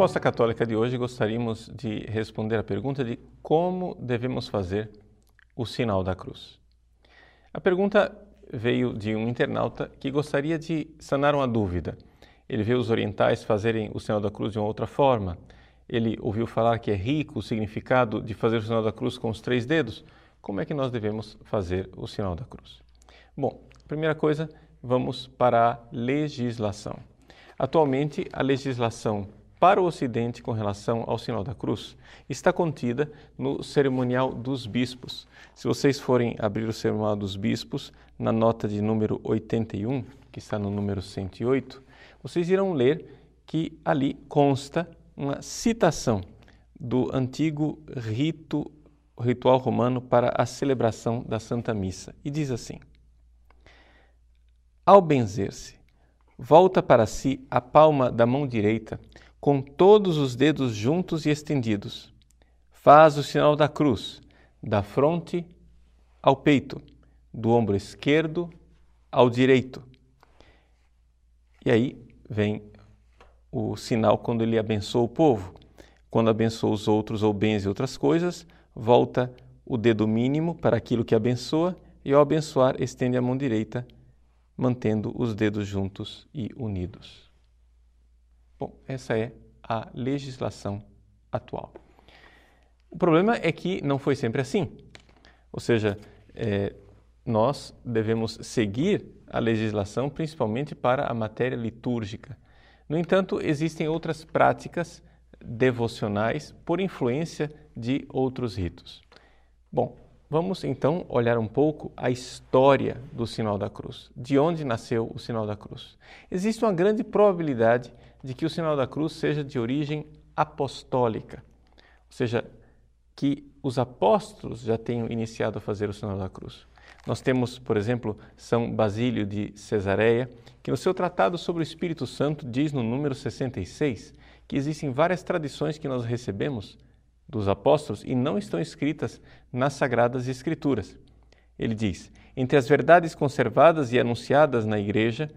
resposta católica de hoje, gostaríamos de responder a pergunta de como devemos fazer o sinal da cruz. A pergunta veio de um internauta que gostaria de sanar uma dúvida. Ele vê os orientais fazerem o sinal da cruz de uma outra forma. Ele ouviu falar que é rico o significado de fazer o sinal da cruz com os três dedos. Como é que nós devemos fazer o sinal da cruz? Bom, primeira coisa, vamos para a legislação. Atualmente, a legislação para o Ocidente com relação ao sinal da cruz está contida no cerimonial dos bispos. Se vocês forem abrir o cerimonial dos bispos, na nota de número 81, que está no número 108, vocês irão ler que ali consta uma citação do antigo rito ritual romano para a celebração da Santa Missa e diz assim: Ao benzer-se, volta para si a palma da mão direita com todos os dedos juntos e estendidos. Faz o sinal da cruz, da fronte ao peito, do ombro esquerdo ao direito. E aí vem o sinal quando ele abençoa o povo. Quando abençoa os outros ou bens e outras coisas, volta o dedo mínimo para aquilo que abençoa e ao abençoar estende a mão direita, mantendo os dedos juntos e unidos. Bom, essa é a legislação atual. O problema é que não foi sempre assim. Ou seja, é, nós devemos seguir a legislação principalmente para a matéria litúrgica. No entanto, existem outras práticas devocionais por influência de outros ritos. Bom, vamos então olhar um pouco a história do sinal da cruz. De onde nasceu o sinal da cruz? Existe uma grande probabilidade de que o sinal da cruz seja de origem apostólica, ou seja, que os apóstolos já tenham iniciado a fazer o sinal da cruz. Nós temos, por exemplo, São Basílio de Cesareia, que no seu tratado sobre o Espírito Santo diz no número 66 que existem várias tradições que nós recebemos dos apóstolos e não estão escritas nas Sagradas Escrituras. Ele diz: entre as verdades conservadas e anunciadas na Igreja,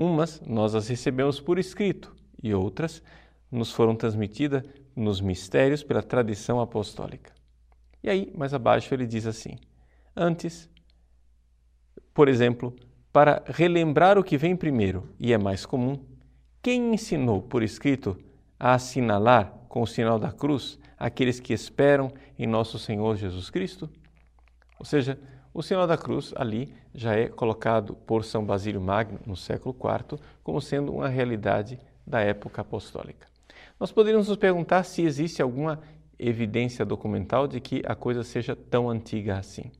Umas nós as recebemos por escrito e outras nos foram transmitidas nos mistérios pela tradição apostólica. E aí, mais abaixo, ele diz assim: Antes, por exemplo, para relembrar o que vem primeiro e é mais comum, quem ensinou por escrito a assinalar com o sinal da cruz aqueles que esperam em nosso Senhor Jesus Cristo? Ou seja, o sinal da cruz ali já é colocado por São Basílio Magno no século IV como sendo uma realidade da época apostólica. Nós poderíamos nos perguntar se existe alguma evidência documental de que a coisa seja tão antiga assim.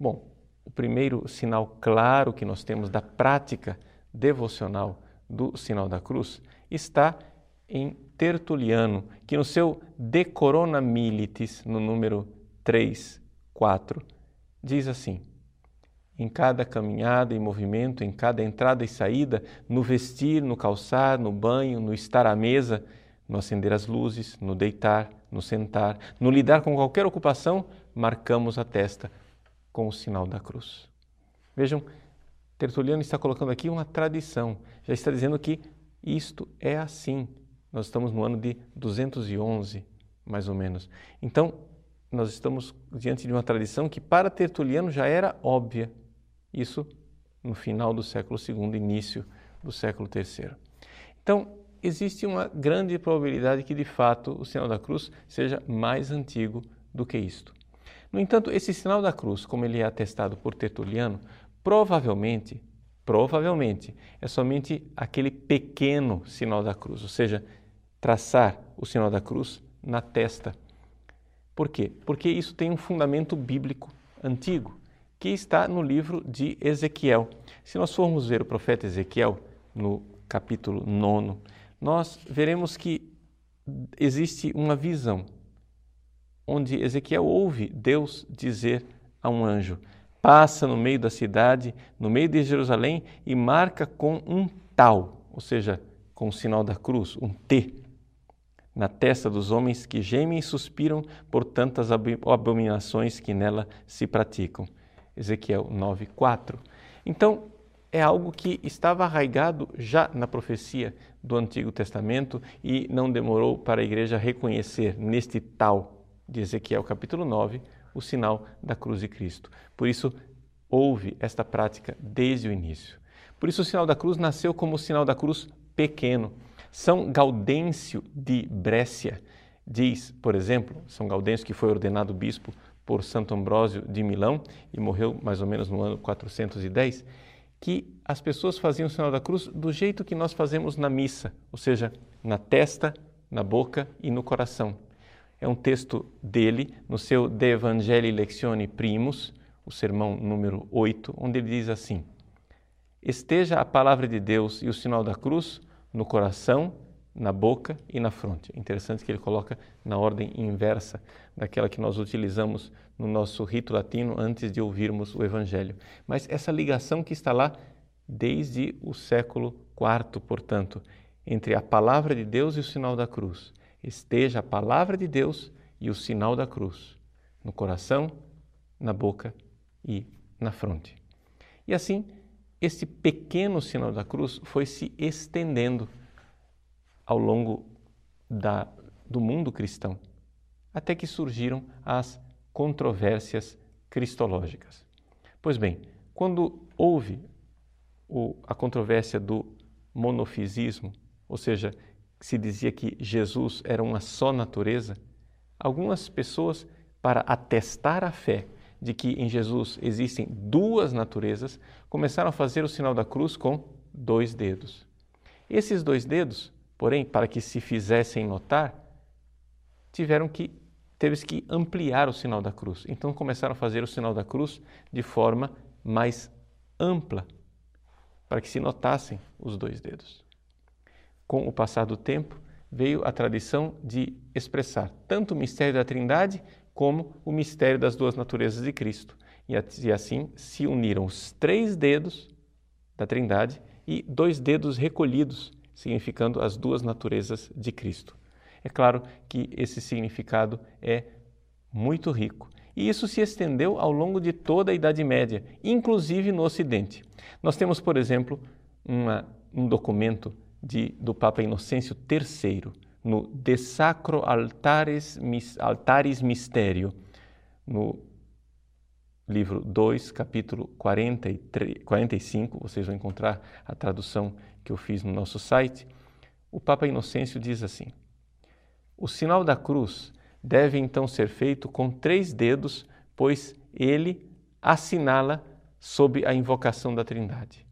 Bom, o primeiro sinal claro que nós temos da prática devocional do sinal da cruz está em Tertuliano, que no seu De Corona Militis, no número 3, 4, diz assim: em cada caminhada e movimento, em cada entrada e saída, no vestir, no calçar, no banho, no estar à mesa, no acender as luzes, no deitar, no sentar, no lidar com qualquer ocupação, marcamos a testa com o sinal da cruz. Vejam, Tertuliano está colocando aqui uma tradição, já está dizendo que isto é assim. Nós estamos no ano de 211, mais ou menos. Então, nós estamos diante de uma tradição que para Tertuliano já era óbvia. Isso no final do século II, início do século III. Então, existe uma grande probabilidade que de fato o sinal da cruz seja mais antigo do que isto. No entanto, esse sinal da cruz, como ele é atestado por Tertuliano, provavelmente, provavelmente é somente aquele pequeno sinal da cruz, ou seja, traçar o sinal da cruz na testa por quê? Porque isso tem um fundamento bíblico antigo, que está no livro de Ezequiel. Se nós formos ver o profeta Ezequiel, no capítulo 9, nós veremos que existe uma visão onde Ezequiel ouve Deus dizer a um anjo: passa no meio da cidade, no meio de Jerusalém e marca com um tal, ou seja, com o sinal da cruz, um T na testa dos homens que gemem e suspiram por tantas abominações que nela se praticam. Ezequiel 9:4. Então, é algo que estava arraigado já na profecia do Antigo Testamento e não demorou para a igreja reconhecer neste tal de Ezequiel capítulo 9 o sinal da cruz de Cristo. Por isso, houve esta prática desde o início. Por isso, o sinal da cruz nasceu como o sinal da cruz pequeno. São Gaudêncio de Brécia diz, por exemplo, São Gaudêncio, que foi ordenado bispo por Santo Ambrósio de Milão e morreu mais ou menos no ano 410, que as pessoas faziam o sinal da cruz do jeito que nós fazemos na missa, ou seja, na testa, na boca e no coração. É um texto dele, no seu De Evangelii Lectione Primus, o sermão número 8, onde ele diz assim: Esteja a palavra de Deus e o sinal da cruz no coração, na boca e na fronte. Interessante que ele coloca na ordem inversa daquela que nós utilizamos no nosso rito latino antes de ouvirmos o Evangelho. Mas essa ligação que está lá desde o século IV, portanto, entre a palavra de Deus e o sinal da cruz. Esteja a palavra de Deus e o sinal da cruz no coração, na boca e na fronte. E assim, esse pequeno sinal da cruz foi se estendendo ao longo da, do mundo cristão, até que surgiram as controvérsias cristológicas. Pois bem, quando houve o, a controvérsia do monofisismo, ou seja, se dizia que Jesus era uma só natureza, algumas pessoas, para atestar a fé de que em Jesus existem duas naturezas, começaram a fazer o sinal da cruz com dois dedos. Esses dois dedos Porém, para que se fizessem notar, tiveram que teve que ampliar o sinal da cruz. Então começaram a fazer o sinal da cruz de forma mais ampla, para que se notassem os dois dedos. Com o passar do tempo, veio a tradição de expressar tanto o mistério da Trindade como o mistério das duas naturezas de Cristo. E assim se uniram os três dedos da Trindade e dois dedos recolhidos significando as duas naturezas de Cristo. É claro que esse significado é muito rico. E isso se estendeu ao longo de toda a Idade Média, inclusive no Ocidente. Nós temos, por exemplo, uma, um documento de, do Papa Inocêncio III, no De Sacro Altares, Mysterio, no livro 2, capítulo 43, 45, vocês vão encontrar a tradução que eu fiz no nosso site, o Papa Inocêncio diz assim: O sinal da cruz deve então ser feito com três dedos, pois ele assinala sob a invocação da Trindade.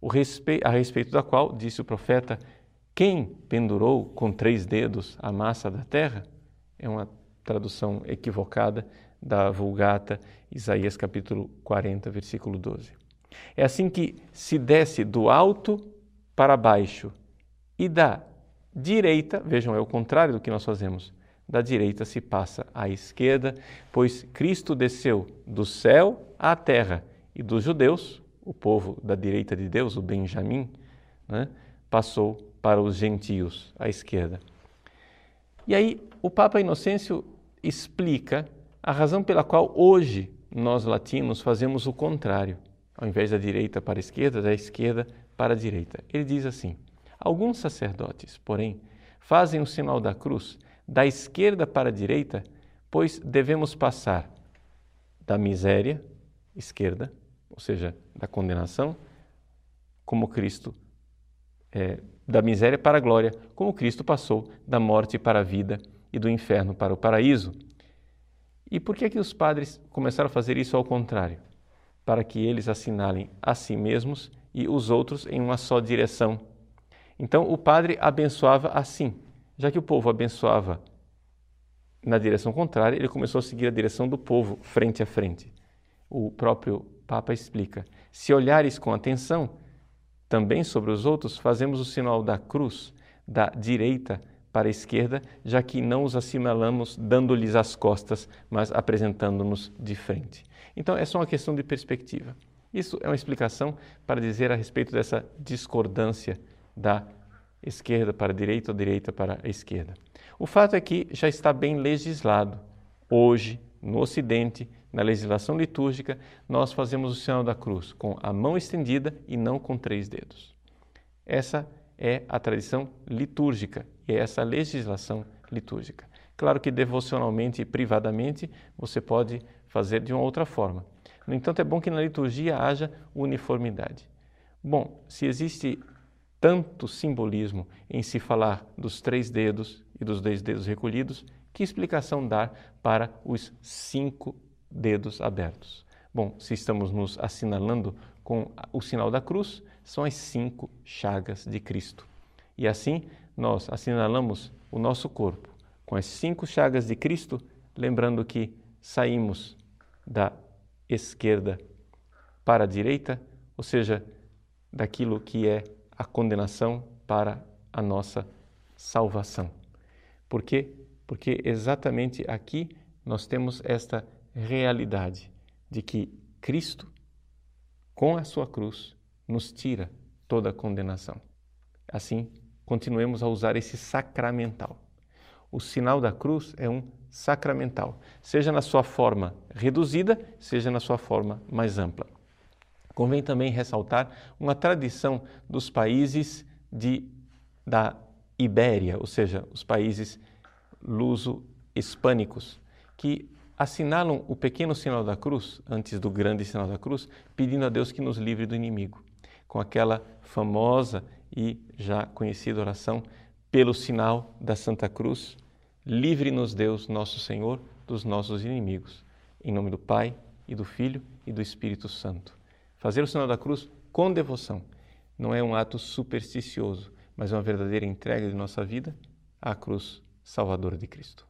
A respeito da qual, disse o profeta, quem pendurou com três dedos a massa da terra? É uma tradução equivocada da Vulgata, Isaías capítulo 40, versículo 12. É assim que se desce do alto para baixo e da direita, vejam, é o contrário do que nós fazemos. Da direita se passa à esquerda, pois Cristo desceu do céu à terra e dos judeus, o povo da direita de Deus, o Benjamim, né, passou para os gentios à esquerda. E aí o Papa Inocêncio explica a razão pela qual hoje nós latinos fazemos o contrário ao invés da direita para a esquerda, da esquerda para a direita. Ele diz assim: Alguns sacerdotes, porém, fazem o sinal da cruz da esquerda para a direita, pois devemos passar da miséria, esquerda, ou seja, da condenação, como Cristo, é, da miséria para a glória, como Cristo passou da morte para a vida e do inferno para o paraíso. E por que, que os padres começaram a fazer isso ao contrário? para que eles assinalem a si mesmos e os outros em uma só direção. Então o padre abençoava assim. Já que o povo abençoava na direção contrária, ele começou a seguir a direção do povo, frente a frente. O próprio Papa explica: se olhares com atenção também sobre os outros, fazemos o sinal da cruz da direita para a esquerda, já que não os assinalamos dando-lhes as costas, mas apresentando-nos de frente. Então, é só uma questão de perspectiva. Isso é uma explicação para dizer a respeito dessa discordância da esquerda para a direita ou direita para a esquerda. O fato é que já está bem legislado hoje no Ocidente na legislação litúrgica, nós fazemos o sinal da cruz com a mão estendida e não com três dedos. Essa é a tradição litúrgica e é essa legislação litúrgica. Claro que devocionalmente e privadamente você pode fazer de uma outra forma. No entanto, é bom que na liturgia haja uniformidade. Bom, se existe tanto simbolismo em se falar dos três dedos e dos dois dedos recolhidos, que explicação dar para os cinco dedos abertos? Bom, se estamos nos assinalando com o sinal da cruz, são as cinco chagas de Cristo. E assim nós assinalamos o nosso corpo com as cinco chagas de Cristo, lembrando que saímos da esquerda para a direita, ou seja, daquilo que é a condenação para a nossa salvação. Por quê? Porque exatamente aqui nós temos esta realidade de que Cristo, com a sua cruz, nos tira toda a condenação. Assim, continuemos a usar esse sacramental. O sinal da cruz é um sacramental, seja na sua forma reduzida, seja na sua forma mais ampla. Convém também ressaltar uma tradição dos países de, da Ibéria, ou seja, os países luso-hispânicos, que assinalam o pequeno sinal da cruz, antes do grande sinal da cruz, pedindo a Deus que nos livre do inimigo, com aquela famosa e já conhecida oração, pelo sinal da Santa Cruz, livre-nos Deus, nosso Senhor, dos nossos inimigos. Em nome do Pai, e do Filho e do Espírito Santo. Fazer o sinal da cruz com devoção não é um ato supersticioso, mas é uma verdadeira entrega de nossa vida à cruz salvadora de Cristo.